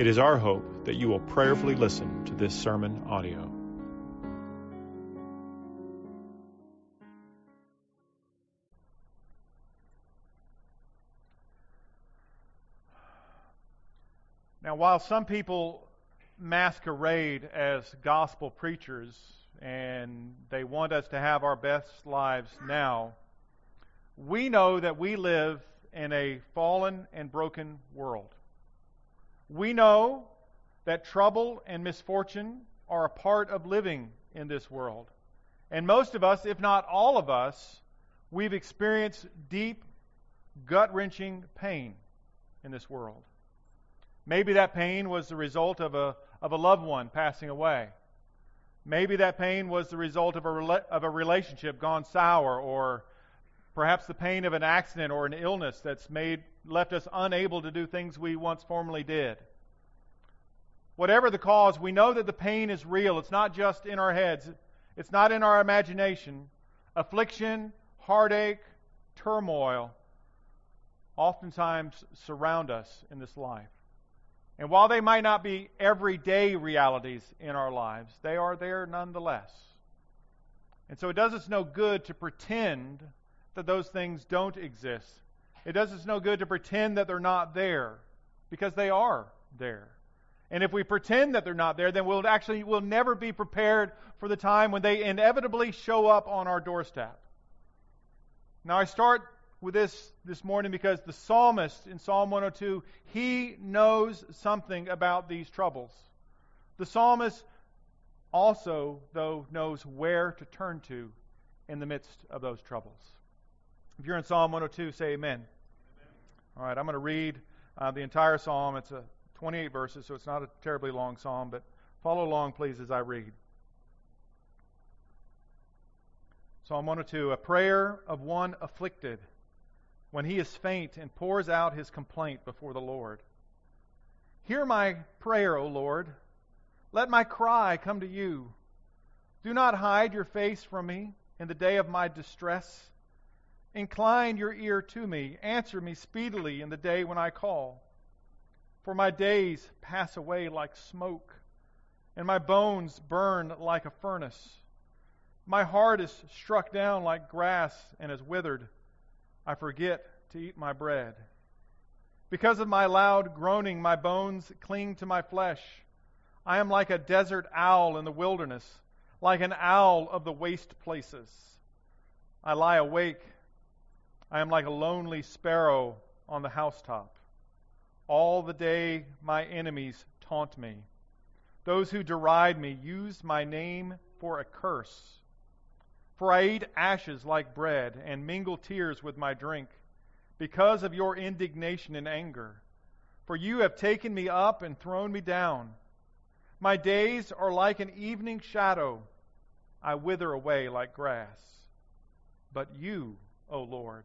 It is our hope that you will prayerfully listen to this sermon audio. Now, while some people masquerade as gospel preachers and they want us to have our best lives now, we know that we live in a fallen and broken world. We know that trouble and misfortune are a part of living in this world. And most of us, if not all of us, we've experienced deep, gut wrenching pain in this world. Maybe that pain was the result of a, of a loved one passing away. Maybe that pain was the result of a, of a relationship gone sour, or perhaps the pain of an accident or an illness that's made, left us unable to do things we once formerly did. Whatever the cause, we know that the pain is real. It's not just in our heads, it's not in our imagination. Affliction, heartache, turmoil oftentimes surround us in this life. And while they might not be everyday realities in our lives, they are there nonetheless. And so it does us no good to pretend that those things don't exist. It does us no good to pretend that they're not there, because they are there. And if we pretend that they're not there, then we'll actually we'll never be prepared for the time when they inevitably show up on our doorstep. Now I start with this this morning because the psalmist in Psalm 102, he knows something about these troubles. The psalmist also, though, knows where to turn to in the midst of those troubles. If you're in Psalm 102, say amen. amen. All right, I'm going to read uh, the entire psalm. It's a 28 verses, so it's not a terribly long psalm, but follow along, please, as I read. Psalm 102 A prayer of one afflicted when he is faint and pours out his complaint before the Lord. Hear my prayer, O Lord. Let my cry come to you. Do not hide your face from me in the day of my distress. Incline your ear to me. Answer me speedily in the day when I call. For my days pass away like smoke, and my bones burn like a furnace. My heart is struck down like grass and is withered. I forget to eat my bread. Because of my loud groaning, my bones cling to my flesh. I am like a desert owl in the wilderness, like an owl of the waste places. I lie awake. I am like a lonely sparrow on the housetop. All the day my enemies taunt me. Those who deride me use my name for a curse. For I eat ashes like bread and mingle tears with my drink because of your indignation and anger. For you have taken me up and thrown me down. My days are like an evening shadow. I wither away like grass. But you, O Lord,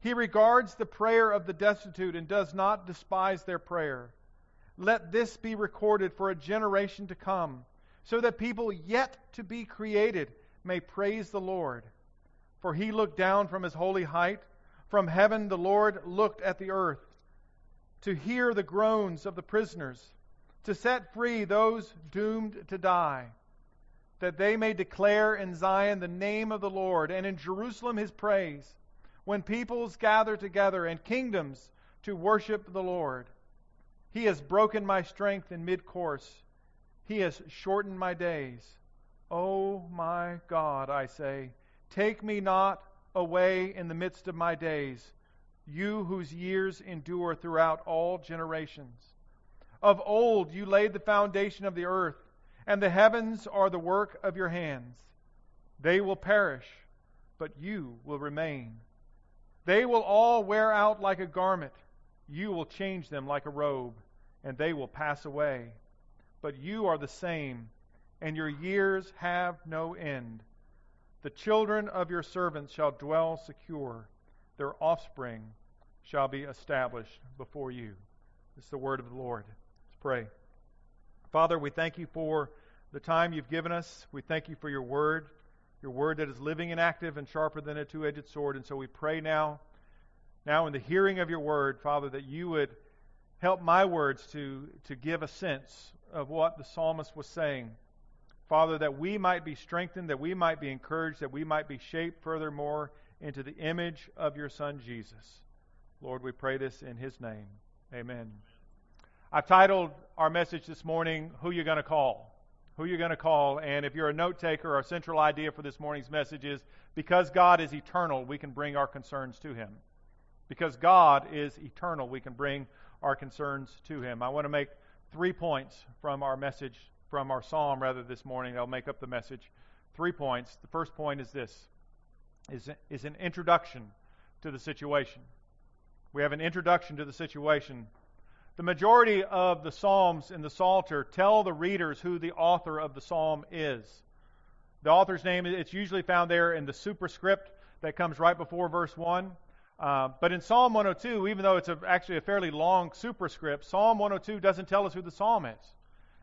He regards the prayer of the destitute and does not despise their prayer. Let this be recorded for a generation to come, so that people yet to be created may praise the Lord. For he looked down from his holy height. From heaven the Lord looked at the earth to hear the groans of the prisoners, to set free those doomed to die, that they may declare in Zion the name of the Lord, and in Jerusalem his praise, when peoples gather together and kingdoms to worship the Lord. He has broken my strength in mid course, he has shortened my days. O my God, I say, take me not away in the midst of my days, you whose years endure throughout all generations. Of old you laid the foundation of the earth, and the heavens are the work of your hands. They will perish, but you will remain. They will all wear out like a garment. You will change them like a robe, and they will pass away. But you are the same, and your years have no end. The children of your servants shall dwell secure, their offspring shall be established before you. This is the word of the Lord. Let's pray. Father, we thank you for the time you've given us. We thank you for your word, your word that is living and active and sharper than a two edged sword. And so we pray now, now in the hearing of your word, Father, that you would help my words to, to give a sense of what the psalmist was saying. Father, that we might be strengthened, that we might be encouraged, that we might be shaped furthermore into the image of your Son, Jesus. Lord, we pray this in his name. Amen. I've titled our message this morning, Who You Gonna Call? Who you're Gonna Call? And if you're a note taker, our central idea for this morning's message is because God is eternal, we can bring our concerns to him. Because God is eternal, we can bring our concerns to him. I want to make three points from our message from our psalm rather this morning. I'll make up the message. Three points. The first point is this is, is an introduction to the situation. We have an introduction to the situation. The majority of the Psalms in the Psalter tell the readers who the author of the Psalm is. The author's name, it's usually found there in the superscript that comes right before verse 1. Uh, but in Psalm 102, even though it's a, actually a fairly long superscript, Psalm 102 doesn't tell us who the psalm is.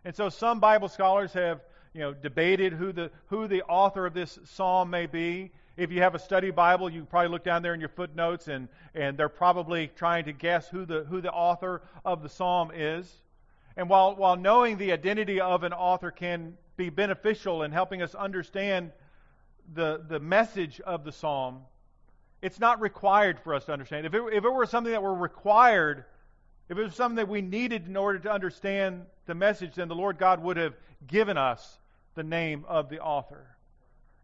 And so some Bible scholars have, you know, debated who the who the author of this psalm may be. If you have a study Bible, you probably look down there in your footnotes and and they're probably trying to guess who the who the author of the psalm is. And while while knowing the identity of an author can be beneficial in helping us understand the the message of the psalm, it's not required for us to understand. If it, if it were something that were required if it was something that we needed in order to understand the message, then the Lord God would have given us the name of the author.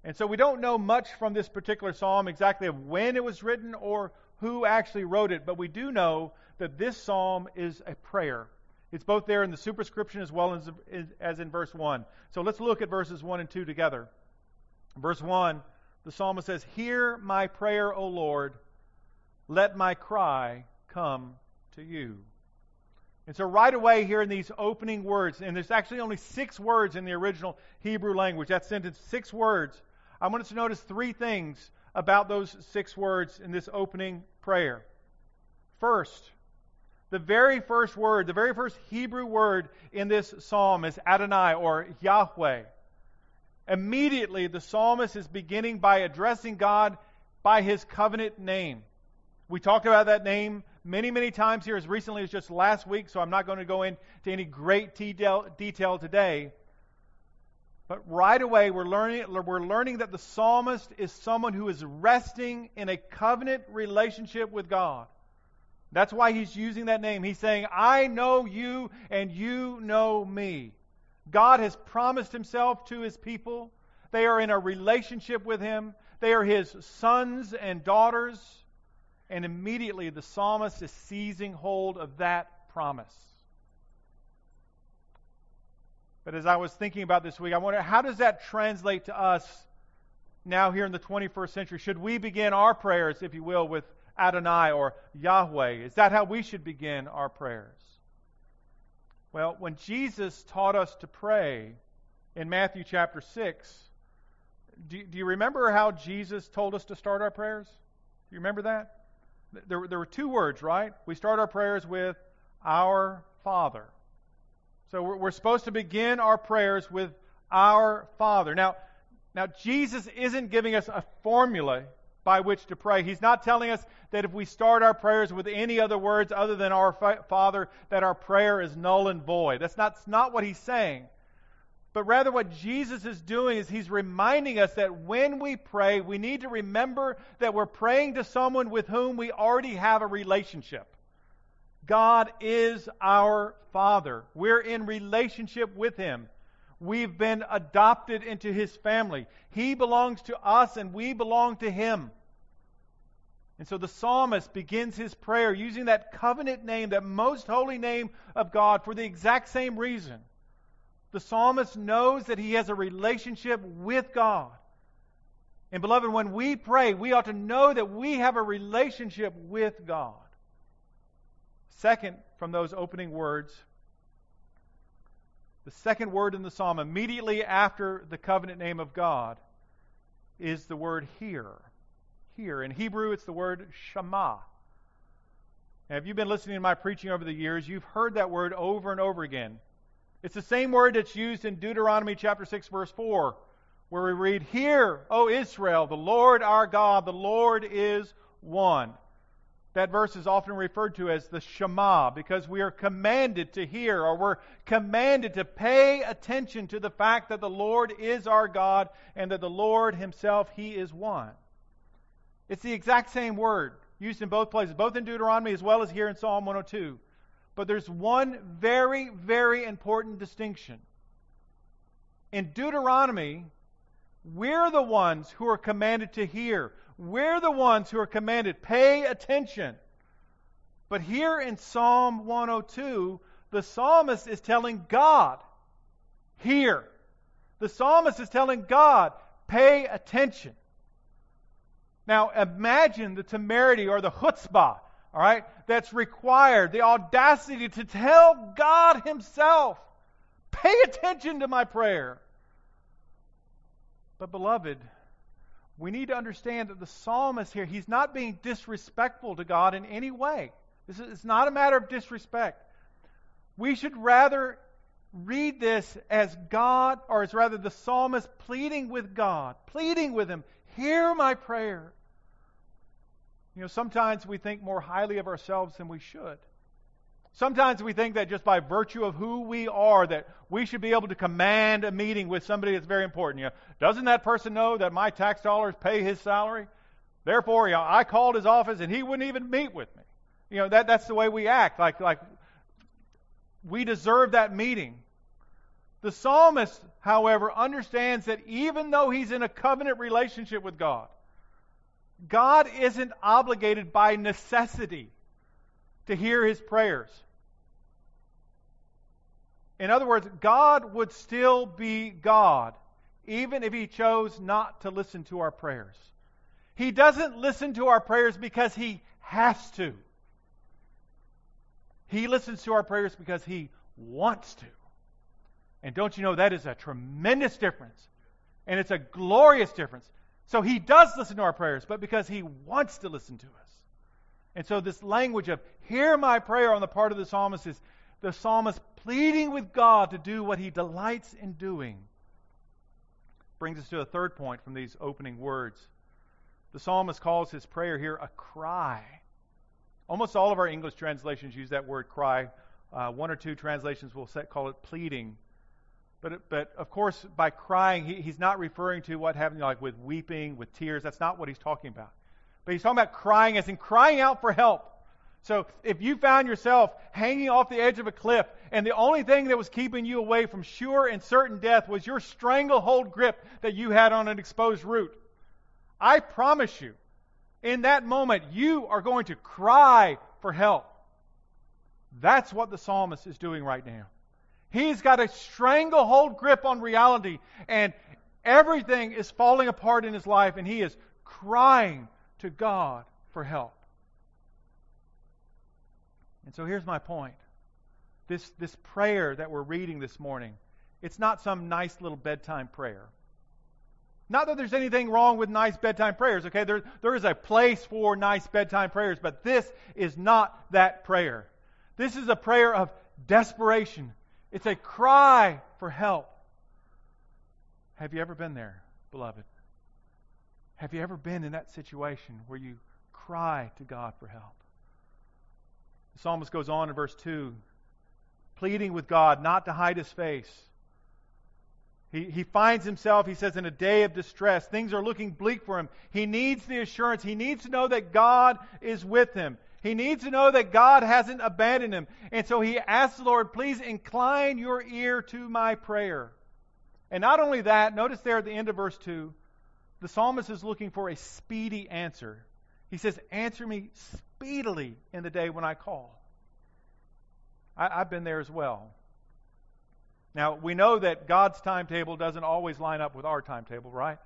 And so we don't know much from this particular psalm exactly of when it was written or who actually wrote it, but we do know that this psalm is a prayer. It's both there in the superscription as well as, as in verse 1. So let's look at verses 1 and 2 together. Verse 1, the psalmist says, Hear my prayer, O Lord, let my cry come to you. And so, right away, here in these opening words, and there's actually only six words in the original Hebrew language, that sentence, six words. I want us to notice three things about those six words in this opening prayer. First, the very first word, the very first Hebrew word in this psalm is Adonai or Yahweh. Immediately, the psalmist is beginning by addressing God by his covenant name. We talked about that name many, many times here as recently as just last week, so I'm not going to go into any great detail, detail today. But right away, we're learning, we're learning that the psalmist is someone who is resting in a covenant relationship with God. That's why he's using that name. He's saying, I know you and you know me. God has promised himself to his people. They are in a relationship with him. They are his sons and daughters. And immediately the psalmist is seizing hold of that promise. But as I was thinking about this week, I wonder how does that translate to us now here in the 21st century? Should we begin our prayers, if you will, with Adonai or Yahweh? Is that how we should begin our prayers? Well, when Jesus taught us to pray in Matthew chapter 6, do, do you remember how Jesus told us to start our prayers? Do you remember that? There, there were two words, right? We start our prayers with our Father. So we're, we're supposed to begin our prayers with our Father. Now, now Jesus isn't giving us a formula by which to pray. He's not telling us that if we start our prayers with any other words other than our Father, that our prayer is null and void. That's not, that's not what he's saying. But rather, what Jesus is doing is he's reminding us that when we pray, we need to remember that we're praying to someone with whom we already have a relationship. God is our Father. We're in relationship with Him. We've been adopted into his family. He belongs to us and we belong to him. And so the psalmist begins his prayer using that covenant name, that most holy name of God, for the exact same reason. The psalmist knows that he has a relationship with God. And beloved, when we pray, we ought to know that we have a relationship with God. Second, from those opening words, the second word in the psalm, immediately after the covenant name of God, is the word hear. Hear. In Hebrew, it's the word shema. Now, if you've been listening to my preaching over the years, you've heard that word over and over again. It's the same word that's used in Deuteronomy chapter 6, verse 4, where we read, Hear, O Israel, the Lord our God, the Lord is one. That verse is often referred to as the Shema because we are commanded to hear or we're commanded to pay attention to the fact that the Lord is our God and that the Lord Himself, He is one. It's the exact same word used in both places, both in Deuteronomy as well as here in Psalm 102. But there's one very, very important distinction. In Deuteronomy, we're the ones who are commanded to hear. We're the ones who are commanded, pay attention. But here in Psalm 102, the psalmist is telling God, hear. The psalmist is telling God, pay attention. Now imagine the temerity or the chutzpah, all right, that's required, the audacity to tell God Himself, pay attention to my prayer. But, beloved, we need to understand that the psalmist here, he's not being disrespectful to God in any way. This is it's not a matter of disrespect. We should rather read this as God, or as rather the psalmist pleading with God, pleading with Him, hear my prayer. You know, sometimes we think more highly of ourselves than we should. Sometimes we think that just by virtue of who we are, that we should be able to command a meeting with somebody that's very important. You know, doesn't that person know that my tax dollars pay his salary? Therefore, you know, I called his office and he wouldn't even meet with me. You know, that, that's the way we act. Like, like we deserve that meeting. The psalmist, however, understands that even though he's in a covenant relationship with God, God isn't obligated by necessity to hear his prayers. In other words, God would still be God, even if he chose not to listen to our prayers. He doesn't listen to our prayers because he has to. He listens to our prayers because he wants to. And don't you know that is a tremendous difference? And it's a glorious difference. So he does listen to our prayers, but because he wants to listen to us. And so this language of hear my prayer on the part of the psalmist is the psalmist pleading with God to do what he delights in doing. Brings us to a third point from these opening words. The psalmist calls his prayer here a cry. Almost all of our English translations use that word cry. Uh, one or two translations will set, call it pleading. But, but of course, by crying, he, he's not referring to what happened like with weeping, with tears. That's not what he's talking about. But he's talking about crying as in crying out for help. So if you found yourself hanging off the edge of a cliff and the only thing that was keeping you away from sure and certain death was your stranglehold grip that you had on an exposed root, I promise you, in that moment, you are going to cry for help. That's what the psalmist is doing right now. He's got a stranglehold grip on reality, and everything is falling apart in his life, and he is crying to God for help. And so here's my point. This, this prayer that we're reading this morning, it's not some nice little bedtime prayer. Not that there's anything wrong with nice bedtime prayers, okay? There, there is a place for nice bedtime prayers, but this is not that prayer. This is a prayer of desperation it's a cry for help. Have you ever been there, beloved? Have you ever been in that situation where you cry to God for help? The psalmist goes on in verse 2, pleading with God not to hide his face. He, he finds himself, he says, in a day of distress. Things are looking bleak for him. He needs the assurance. He needs to know that God is with him. He needs to know that God hasn't abandoned him. And so he asks the Lord, please incline your ear to my prayer. And not only that, notice there at the end of verse 2, the psalmist is looking for a speedy answer. He says, Answer me speedily in the day when I call. I, have been there as well. Now, we know that God's timetable doesn't always line up with our timetable, right?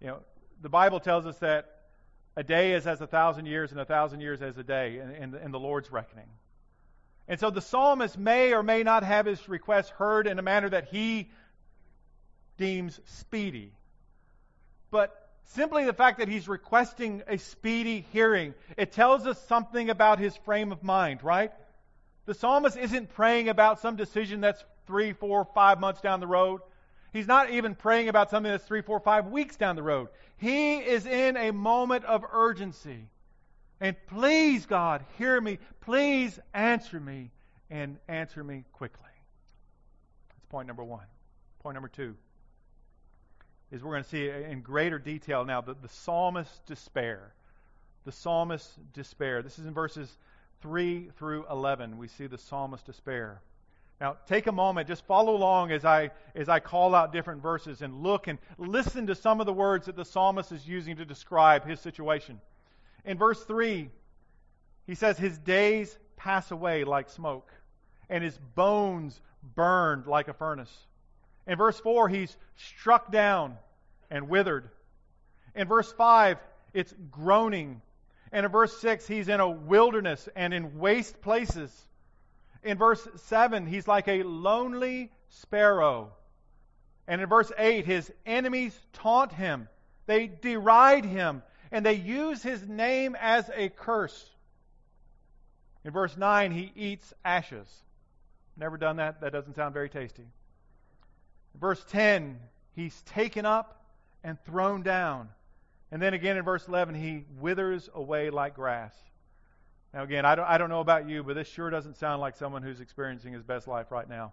You know, the Bible tells us that a day is as a thousand years, and a thousand years as a day in, in, in the Lord's reckoning. And so the psalmist may or may not have his request heard in a manner that he deems speedy. But simply the fact that he's requesting a speedy hearing, it tells us something about his frame of mind, right? The psalmist isn't praying about some decision that's three, four, five months down the road. He's not even praying about something that's three, four, five weeks down the road. He is in a moment of urgency. And please, God, hear me. Please answer me and answer me quickly. That's point number one. Point number two is we're going to see in greater detail now the, the psalmist's despair. The psalmist's despair. This is in verses 3 through 11. We see the psalmist's despair. Now, take a moment, just follow along as I, as I call out different verses and look and listen to some of the words that the psalmist is using to describe his situation. In verse 3, he says, His days pass away like smoke, and his bones burned like a furnace. In verse 4, he's struck down and withered. In verse 5, it's groaning. And in verse 6, he's in a wilderness and in waste places. In verse 7, he's like a lonely sparrow. And in verse 8, his enemies taunt him, they deride him, and they use his name as a curse. In verse 9, he eats ashes. Never done that. That doesn't sound very tasty. Verse 10, he's taken up and thrown down. And then again in verse 11, he withers away like grass. Now, again, I don't, I don't know about you, but this sure doesn't sound like someone who's experiencing his best life right now.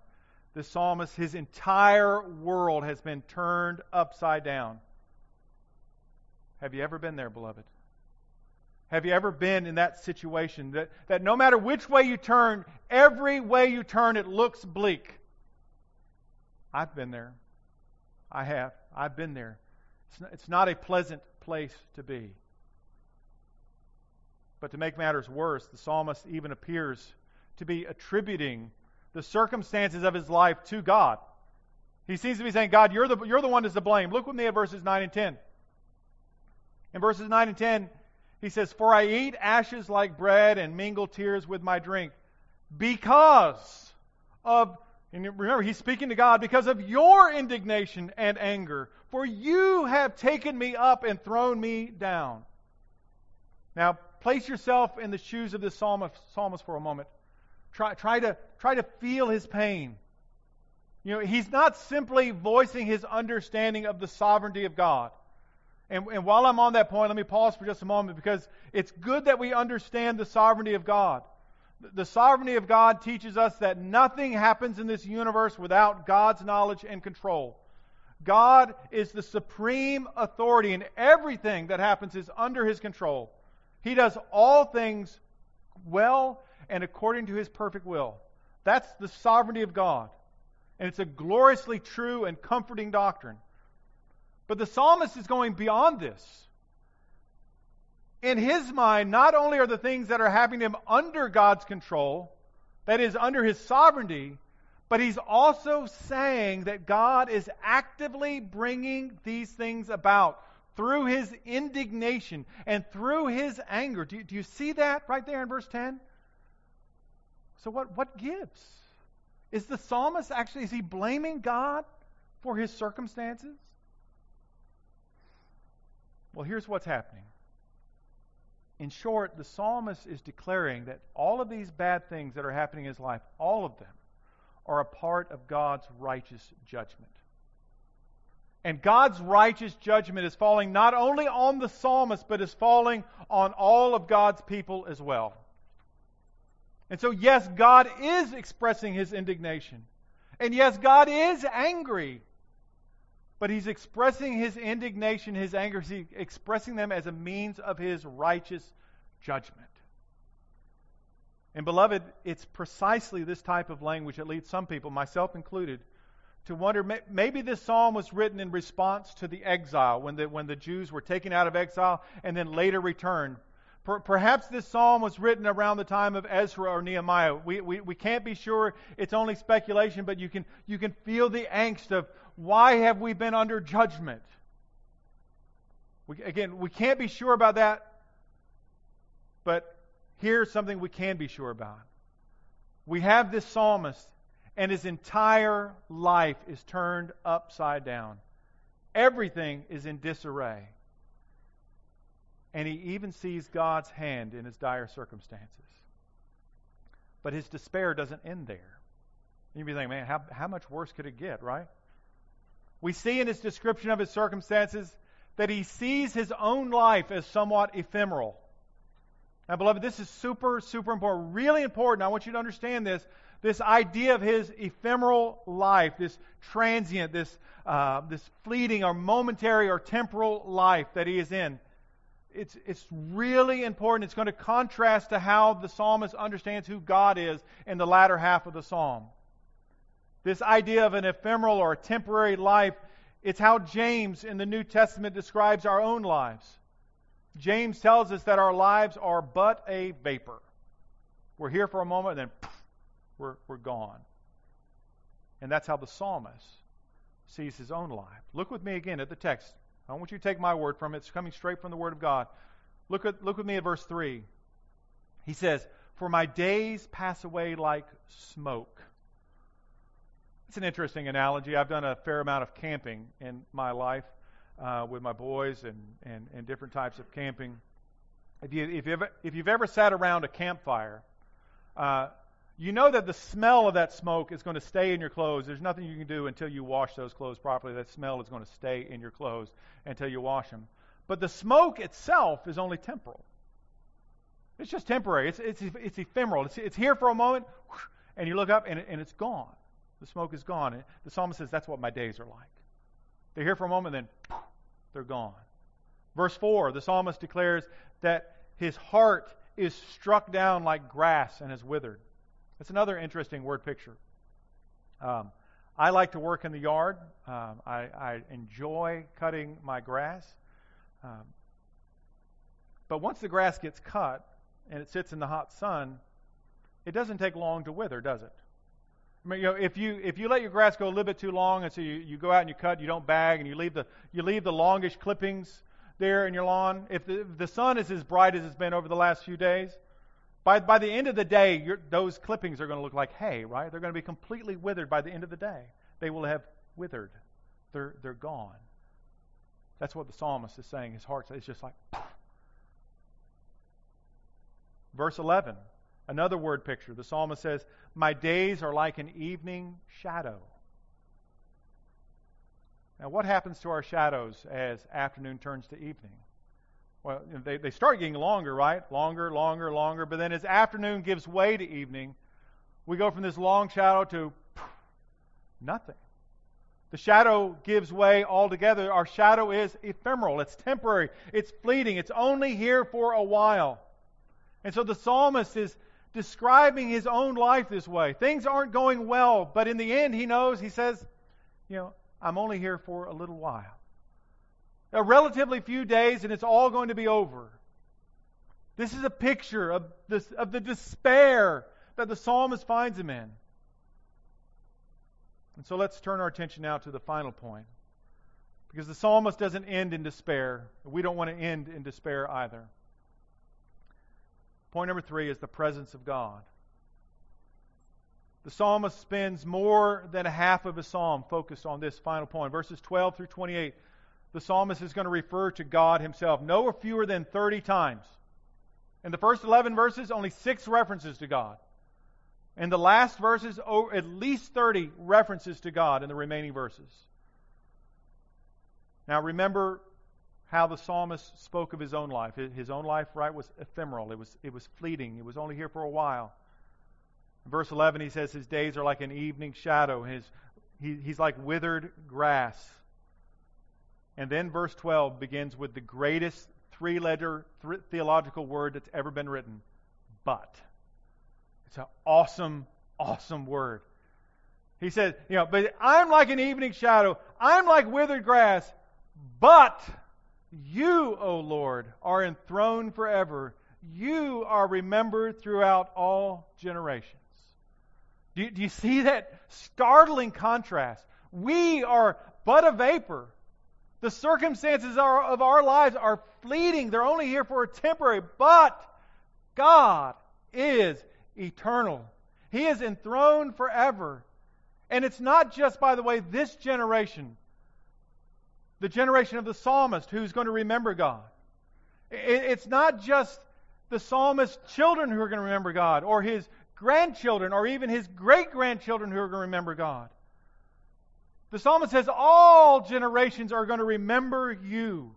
This psalmist, his entire world has been turned upside down. Have you ever been there, beloved? Have you ever been in that situation that, that no matter which way you turn, every way you turn, it looks bleak? I've been there. I have. I've been there. It's not, it's not a pleasant place to be. But to make matters worse, the psalmist even appears to be attributing the circumstances of his life to God. He seems to be saying, God, you're the, you're the one that's to blame. Look with me at verses 9 and 10. In verses 9 and 10, he says, For I eat ashes like bread and mingle tears with my drink because of, and remember, he's speaking to God, because of your indignation and anger. For you have taken me up and thrown me down. Now, place yourself in the shoes of this psalmist, psalmist for a moment. Try, try, to, try to feel his pain. You know, he's not simply voicing his understanding of the sovereignty of God. And, and while I'm on that point, let me pause for just a moment because it's good that we understand the sovereignty of God. The sovereignty of God teaches us that nothing happens in this universe without God's knowledge and control. God is the supreme authority, and everything that happens is under his control. He does all things well and according to his perfect will. That's the sovereignty of God. And it's a gloriously true and comforting doctrine. But the psalmist is going beyond this. In his mind, not only are the things that are happening to him under God's control, that is, under his sovereignty, but he's also saying that God is actively bringing these things about through his indignation and through his anger. Do you, do you see that right there in verse 10? So, what, what gives? Is the psalmist actually, is he blaming God for his circumstances? Well, here's what's happening. In short, the psalmist is declaring that all of these bad things that are happening in his life, all of them, are a part of God's righteous judgment. And God's righteous judgment is falling not only on the psalmist, but is falling on all of God's people as well. And so, yes, God is expressing his indignation. And yes, God is angry. But he's expressing his indignation, his anger, he's expressing them as a means of his righteous judgment. And, beloved, it's precisely this type of language that leads some people, myself included, to wonder maybe this psalm was written in response to the exile when the, when the Jews were taken out of exile and then later returned. Perhaps this psalm was written around the time of Ezra or Nehemiah. We, we, we can't be sure. It's only speculation, but you can, you can feel the angst of why have we been under judgment? We, again, we can't be sure about that, but here's something we can be sure about. We have this psalmist and his entire life is turned upside down. Everything is in disarray. And he even sees God's hand in his dire circumstances. But his despair doesn't end there. You'd be thinking, man, how, how much worse could it get, right? We see in his description of his circumstances that he sees his own life as somewhat ephemeral. Now, beloved, this is super, super important. Really important. I want you to understand this this idea of his ephemeral life, this transient, this, uh, this fleeting or momentary or temporal life that he is in. It's, it's really important. It's going to contrast to how the psalmist understands who God is in the latter half of the psalm. This idea of an ephemeral or a temporary life, it's how James in the New Testament describes our own lives. James tells us that our lives are but a vapor. We're here for a moment and then we're, we're gone. And that's how the psalmist sees his own life. Look with me again at the text. I want you to take my word from it. It's coming straight from the Word of God. Look, at, look with me at verse 3. He says, For my days pass away like smoke. It's an interesting analogy. I've done a fair amount of camping in my life uh, with my boys and, and, and different types of camping. If, you, if, you've, if you've ever sat around a campfire, uh, you know that the smell of that smoke is going to stay in your clothes. There's nothing you can do until you wash those clothes properly. That smell is going to stay in your clothes until you wash them. But the smoke itself is only temporal. It's just temporary. It's, it's, it's ephemeral. It's, it's here for a moment, and you look up, and, and it's gone. The smoke is gone. And the psalmist says, That's what my days are like. They're here for a moment, then they're gone. Verse 4, the psalmist declares that his heart is struck down like grass and has withered. It's another interesting word picture. Um, I like to work in the yard. Um, I, I, enjoy cutting my grass. Um, but once the grass gets cut and it sits in the hot sun, it doesn't take long to wither, does it? I mean, you know, if you if you let your grass go a little bit too long, and so you, you go out and you cut, you don't bag, and you leave the you leave the longish clippings there in your lawn. If the, if the sun is as bright as it's been over the last few days, by, by the end of the day, those clippings are going to look like hay, right? They're going to be completely withered by the end of the day. They will have withered. They're, they're gone. That's what the psalmist is saying. His heart is just like. Verse 11, another word picture. The psalmist says, My days are like an evening shadow. Now, what happens to our shadows as afternoon turns to evening? well, they, they start getting longer, right? Longer, longer, longer. But then as afternoon gives way to evening, we go from this long shadow to nothing. The shadow gives way altogether. Our shadow is ephemeral, it's temporary, it's fleeting, it's only here for a while. And so the psalmist is describing his own life this way. Things aren't going well, but in the end, he knows, he says, you know, I'm only here for a little while. A relatively few days, and it's all going to be over. This is a picture of, this, of the despair that the psalmist finds him in. And so let's turn our attention now to the final point. Because the psalmist doesn't end in despair. We don't want to end in despair either. Point number three is the presence of God. The psalmist spends more than a half of his psalm focused on this final point. Verses 12 through 28 the psalmist is going to refer to God himself no fewer than 30 times. In the first 11 verses, only six references to God. In the last verses, at least 30 references to God in the remaining verses. Now remember how the psalmist spoke of his own life. His own life, right, was ephemeral. It was, it was fleeting. It was only here for a while. In verse 11, he says his days are like an evening shadow. His, he, he's like withered grass. And then verse 12 begins with the greatest three letter th- theological word that's ever been written but. It's an awesome, awesome word. He says, you know, but I'm like an evening shadow. I'm like withered grass. But you, O Lord, are enthroned forever. You are remembered throughout all generations. Do you, do you see that startling contrast? We are but a vapor. The circumstances are, of our lives are fleeting. They're only here for a temporary. But God is eternal. He is enthroned forever. And it's not just, by the way, this generation, the generation of the psalmist who's going to remember God. It's not just the psalmist's children who are going to remember God, or his grandchildren, or even his great grandchildren who are going to remember God. The psalmist says all generations are going to remember you.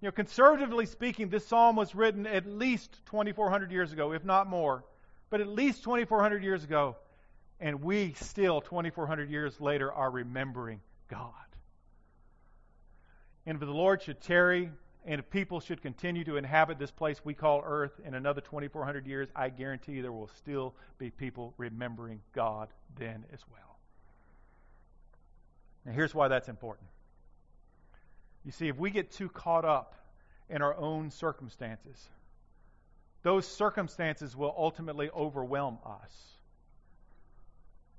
You know, conservatively speaking, this psalm was written at least 2,400 years ago, if not more, but at least 2,400 years ago. And we still, 2,400 years later, are remembering God. And if the Lord should tarry, and if people should continue to inhabit this place we call earth in another 2,400 years, I guarantee there will still be people remembering God then as well. Now, here's why that's important. You see, if we get too caught up in our own circumstances, those circumstances will ultimately overwhelm us.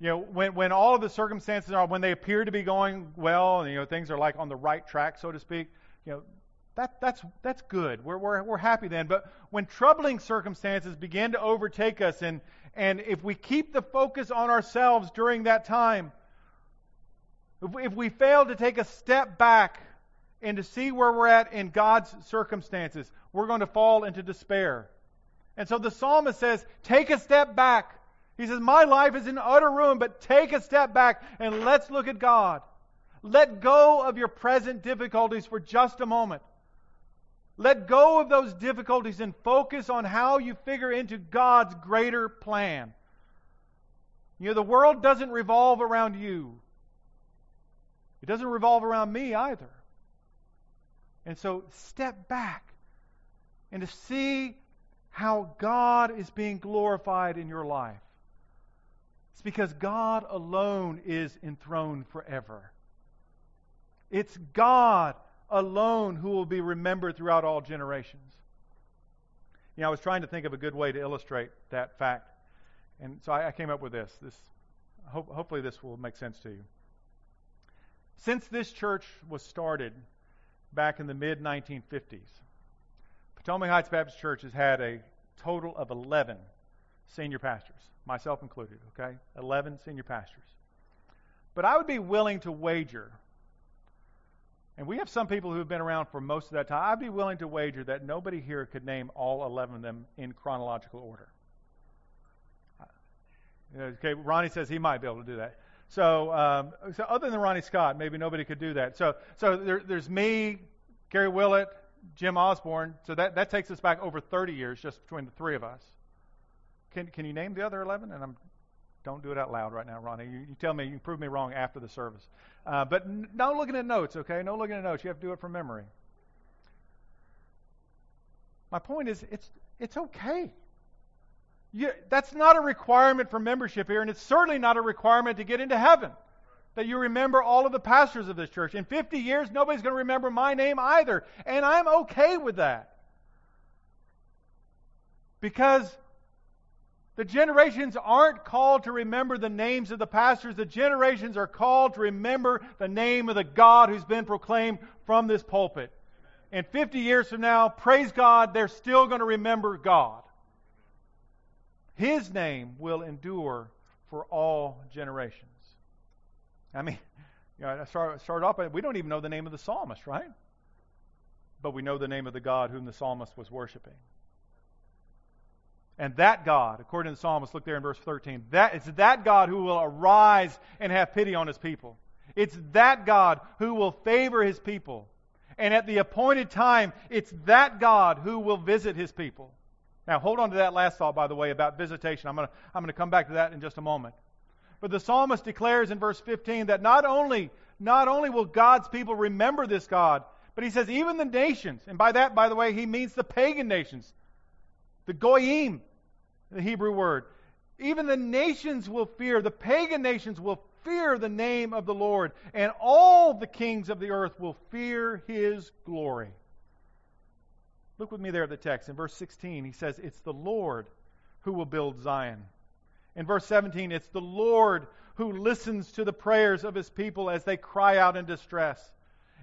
You know, when, when all of the circumstances are, when they appear to be going well, and, you know, things are like on the right track, so to speak, you know, that, that's, that's good. We're, we're, we're happy then. But when troubling circumstances begin to overtake us, and, and if we keep the focus on ourselves during that time, if we fail to take a step back and to see where we're at in God's circumstances, we're going to fall into despair. And so the psalmist says, Take a step back. He says, My life is in utter ruin, but take a step back and let's look at God. Let go of your present difficulties for just a moment. Let go of those difficulties and focus on how you figure into God's greater plan. You know, the world doesn't revolve around you. It doesn't revolve around me either. And so step back and to see how God is being glorified in your life. It's because God alone is enthroned forever. It's God alone who will be remembered throughout all generations. You know, I was trying to think of a good way to illustrate that fact. And so I, I came up with this. This hope, hopefully this will make sense to you. Since this church was started back in the mid 1950s, Potomac Heights Baptist Church has had a total of 11 senior pastors, myself included, okay? 11 senior pastors. But I would be willing to wager, and we have some people who have been around for most of that time, I'd be willing to wager that nobody here could name all 11 of them in chronological order. Okay, Ronnie says he might be able to do that. So, um, so other than Ronnie Scott, maybe nobody could do that. So, so there, there's me, Gary Willett, Jim Osborne. So that, that takes us back over 30 years just between the three of us. Can, can you name the other 11? And I'm, don't do it out loud right now, Ronnie. You, you tell me, you prove me wrong after the service. Uh, but n- no looking at notes, okay? No looking at notes. You have to do it from memory. My point is, it's, it's okay. You, that's not a requirement for membership here, and it's certainly not a requirement to get into heaven. That you remember all of the pastors of this church. In 50 years, nobody's going to remember my name either, and I'm okay with that. Because the generations aren't called to remember the names of the pastors. The generations are called to remember the name of the God who's been proclaimed from this pulpit. And 50 years from now, praise God, they're still going to remember God. His name will endure for all generations. I mean, you know, I start, start off, we don't even know the name of the psalmist, right? But we know the name of the God whom the psalmist was worshiping. And that God, according to the psalmist, look there in verse 13, that, it's that God who will arise and have pity on his people. It's that God who will favor his people. And at the appointed time, it's that God who will visit his people. Now, hold on to that last thought, by the way, about visitation. I'm going to I'm going to come back to that in just a moment. But the psalmist declares in verse 15 that not only, not only will God's people remember this God, but he says even the nations, and by that, by the way, he means the pagan nations, the goyim, the Hebrew word. Even the nations will fear, the pagan nations will fear the name of the Lord, and all the kings of the earth will fear his glory. Look with me there at the text. In verse 16, he says, It's the Lord who will build Zion. In verse 17, it's the Lord who listens to the prayers of his people as they cry out in distress.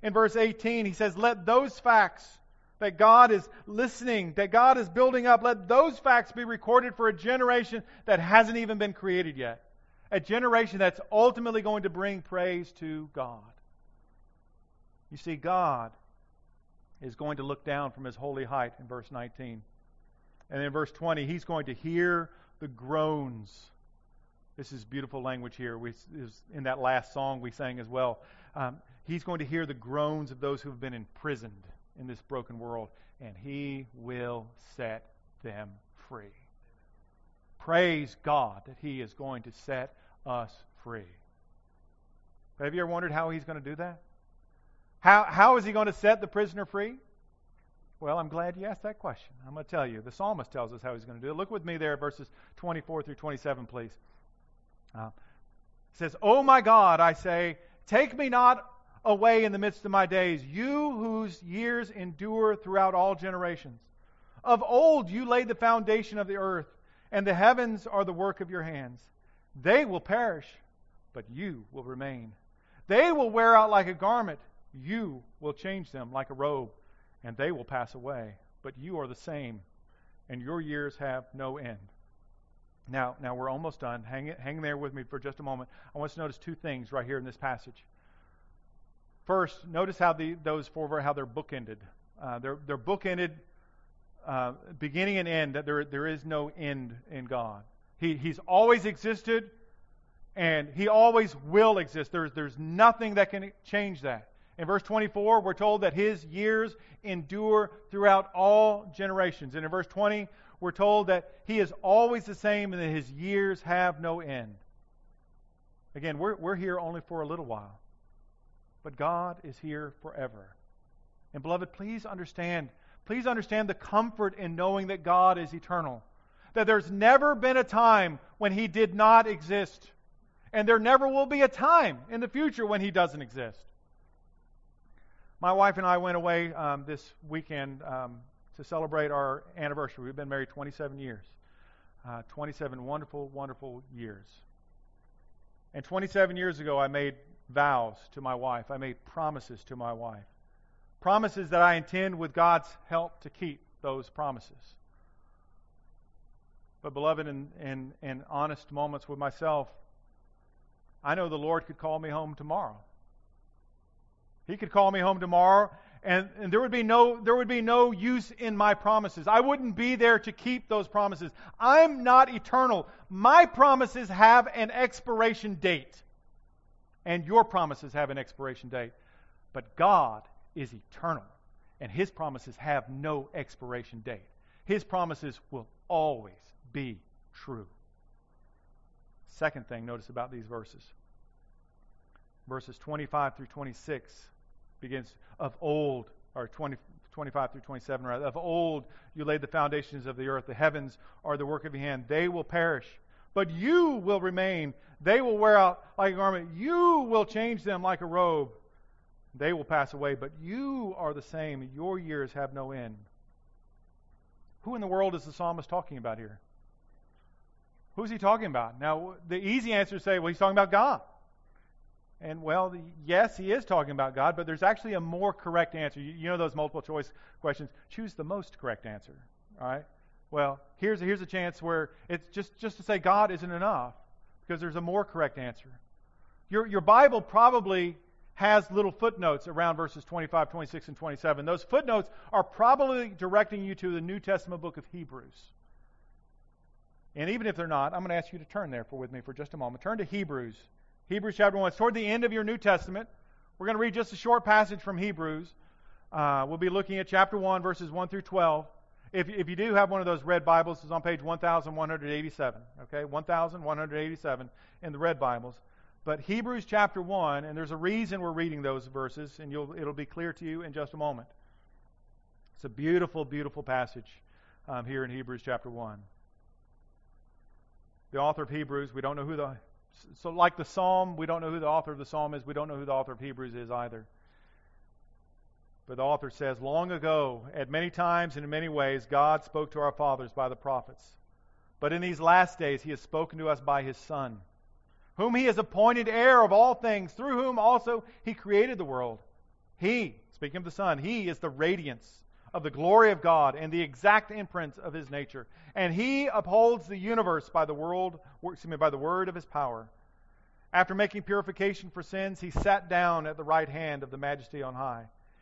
In verse 18, he says, Let those facts that God is listening, that God is building up, let those facts be recorded for a generation that hasn't even been created yet. A generation that's ultimately going to bring praise to God. You see, God is going to look down from his holy height in verse 19. And in verse 20, he's going to hear the groans. This is beautiful language here. We, is in that last song we sang as well. Um, he's going to hear the groans of those who have been imprisoned in this broken world, and he will set them free. Praise God that he is going to set us free. But have you ever wondered how he's going to do that? How, how is he going to set the prisoner free? Well, I'm glad you asked that question. I'm going to tell you. The psalmist tells us how he's going to do it. Look with me there verses 24 through 27, please. Uh, it says, Oh my God, I say, take me not away in the midst of my days, you whose years endure throughout all generations. Of old you laid the foundation of the earth, and the heavens are the work of your hands. They will perish, but you will remain. They will wear out like a garment, you will change them like a robe, and they will pass away. But you are the same, and your years have no end. Now, now we're almost done. Hang, it, hang there with me for just a moment. I want us to notice two things right here in this passage. First, notice how the, those four how they're bookended. Uh, they're, they're bookended, uh, beginning and end. That there there is no end in God. He he's always existed, and he always will exist. There's there's nothing that can change that. In verse 24, we're told that his years endure throughout all generations. And in verse 20, we're told that he is always the same and that his years have no end. Again, we're, we're here only for a little while but God is here forever. And beloved, please understand, please understand the comfort in knowing that God is eternal. That there's never been a time when he did not exist. And there never will be a time in the future when he doesn't exist. My wife and I went away um, this weekend um, to celebrate our anniversary. We've been married 27 years. Uh, 27 wonderful, wonderful years. And 27 years ago, I made vows to my wife. I made promises to my wife. Promises that I intend, with God's help, to keep those promises. But, beloved, in, in, in honest moments with myself, I know the Lord could call me home tomorrow. He could call me home tomorrow, and, and there would be no there would be no use in my promises. I wouldn't be there to keep those promises. I'm not eternal. My promises have an expiration date and your promises have an expiration date. But God is eternal, and His promises have no expiration date. His promises will always be true. Second thing, notice about these verses. Verses 25 through 26 begins of old, or 20, 25 through 27, rather. Of old you laid the foundations of the earth. The heavens are the work of your hand. They will perish, but you will remain. They will wear out like a garment. You will change them like a robe. They will pass away, but you are the same. Your years have no end. Who in the world is the psalmist talking about here? Who's he talking about? Now, the easy answer is to say, well, he's talking about God. And, well, yes, he is talking about God, but there's actually a more correct answer. You, you know those multiple choice questions. Choose the most correct answer. All right? Well, here's, here's a chance where it's just, just to say God isn't enough because there's a more correct answer. Your, your Bible probably has little footnotes around verses 25, 26, and 27. Those footnotes are probably directing you to the New Testament book of Hebrews. And even if they're not, I'm going to ask you to turn there for with me for just a moment. Turn to Hebrews. Hebrews chapter 1. It's toward the end of your New Testament. We're going to read just a short passage from Hebrews. Uh, we'll be looking at chapter 1, verses 1 through 12. If, if you do have one of those red Bibles, it's on page 1187. Okay, 1187 in the red Bibles. But Hebrews chapter 1, and there's a reason we're reading those verses, and it'll be clear to you in just a moment. It's a beautiful, beautiful passage um, here in Hebrews chapter 1. the author of Hebrews, we don't know who the so like the psalm, we don't know who the author of the psalm is. We don't know who the author of Hebrews is either. But the author says, Long ago, at many times and in many ways, God spoke to our fathers by the prophets. But in these last days, he has spoken to us by his Son, whom he has appointed heir of all things, through whom also he created the world. He, speaking of the Son, he is the radiance of the glory of God and the exact imprint of his nature. And he upholds the universe by the world, excuse me, by the word of his power. After making purification for sins, he sat down at the right hand of the majesty on high,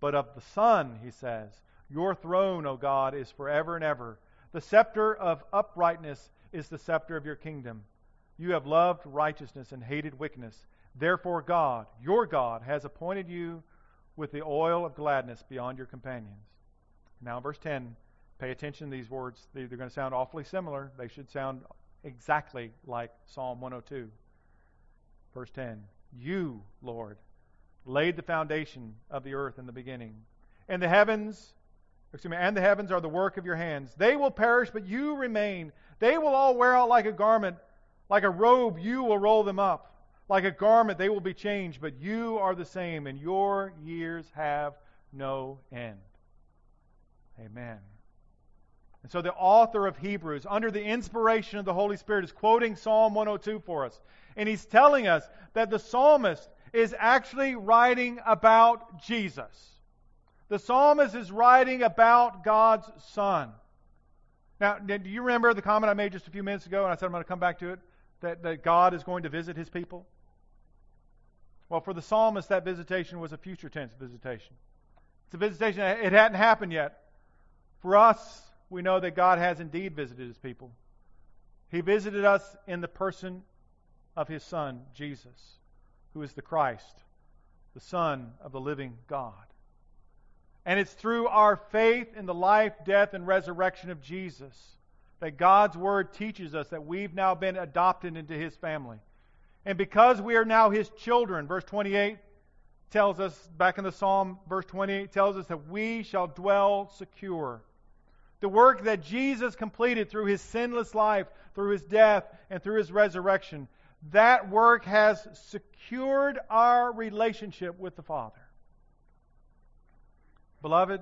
But of the Son, he says, Your throne, O God, is forever and ever. The scepter of uprightness is the scepter of your kingdom. You have loved righteousness and hated wickedness. Therefore, God, your God, has appointed you with the oil of gladness beyond your companions. Now, verse 10, pay attention to these words. They're going to sound awfully similar. They should sound exactly like Psalm 102. Verse 10 You, Lord, laid the foundation of the earth in the beginning. And the heavens, excuse me, and the heavens are the work of your hands. They will perish, but you remain. They will all wear out like a garment. Like a robe, you will roll them up. Like a garment, they will be changed, but you are the same, and your years have no end. Amen. And so the author of Hebrews, under the inspiration of the Holy Spirit, is quoting Psalm 102 for us. And he's telling us that the psalmist is actually writing about Jesus. The psalmist is writing about God's Son. Now, do you remember the comment I made just a few minutes ago, and I said I'm going to come back to it, that, that God is going to visit his people? Well, for the psalmist, that visitation was a future tense visitation. It's a visitation, it hadn't happened yet. For us, we know that God has indeed visited his people. He visited us in the person of his Son, Jesus, who is the Christ, the Son of the living God. And it's through our faith in the life, death, and resurrection of Jesus that God's Word teaches us that we've now been adopted into His family. And because we are now His children, verse 28 tells us, back in the Psalm, verse 28 tells us that we shall dwell secure the work that Jesus completed through his sinless life, through his death, and through his resurrection, that work has secured our relationship with the Father. Beloved,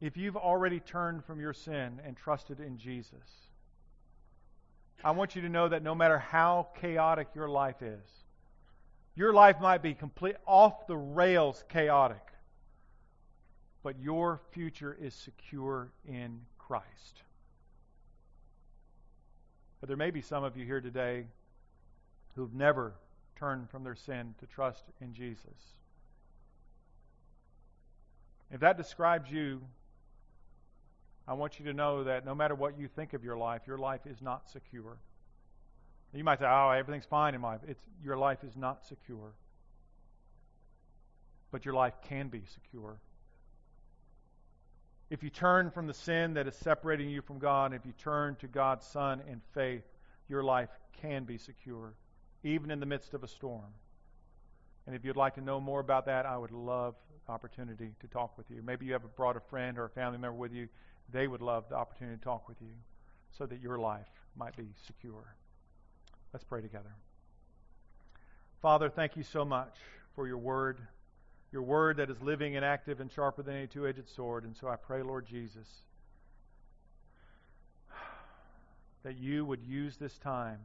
if you've already turned from your sin and trusted in Jesus, I want you to know that no matter how chaotic your life is, your life might be complete off the rails chaotic but your future is secure in Christ. But there may be some of you here today who've never turned from their sin to trust in Jesus. If that describes you, I want you to know that no matter what you think of your life, your life is not secure. You might say, "Oh, everything's fine in my life." It's your life is not secure. But your life can be secure if you turn from the sin that is separating you from God, if you turn to God's Son in faith, your life can be secure, even in the midst of a storm. And if you'd like to know more about that, I would love the opportunity to talk with you. Maybe you have brought a friend or a family member with you. They would love the opportunity to talk with you so that your life might be secure. Let's pray together. Father, thank you so much for your word your word that is living and active and sharper than any two edged sword. And so I pray, Lord Jesus, that you would use this time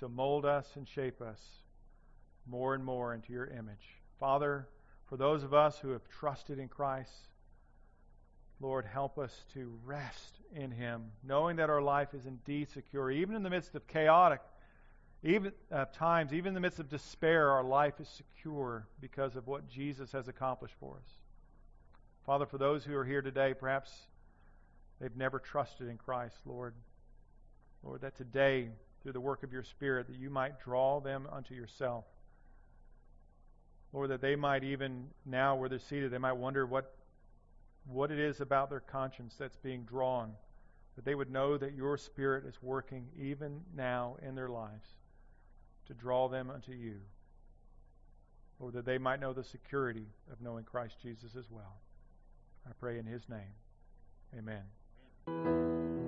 to mold us and shape us more and more into your image. Father, for those of us who have trusted in Christ, Lord, help us to rest in Him, knowing that our life is indeed secure, even in the midst of chaotic even at times, even in the midst of despair, our life is secure because of what Jesus has accomplished for us. Father, for those who are here today, perhaps they've never trusted in Christ, Lord. Lord, that today, through the work of your Spirit, that you might draw them unto yourself. Lord, that they might even now, where they're seated, they might wonder what, what it is about their conscience that's being drawn. That they would know that your Spirit is working even now in their lives to draw them unto you. Lord, that they might know the security of knowing Christ Jesus as well. I pray in his name. Amen.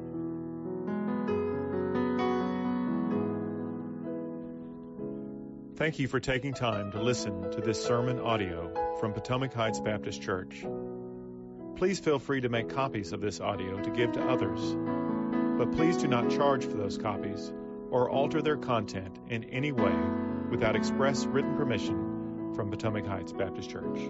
Thank you for taking time to listen to this sermon audio from Potomac Heights Baptist Church. Please feel free to make copies of this audio to give to others, but please do not charge for those copies or alter their content in any way without express written permission from Potomac Heights Baptist Church.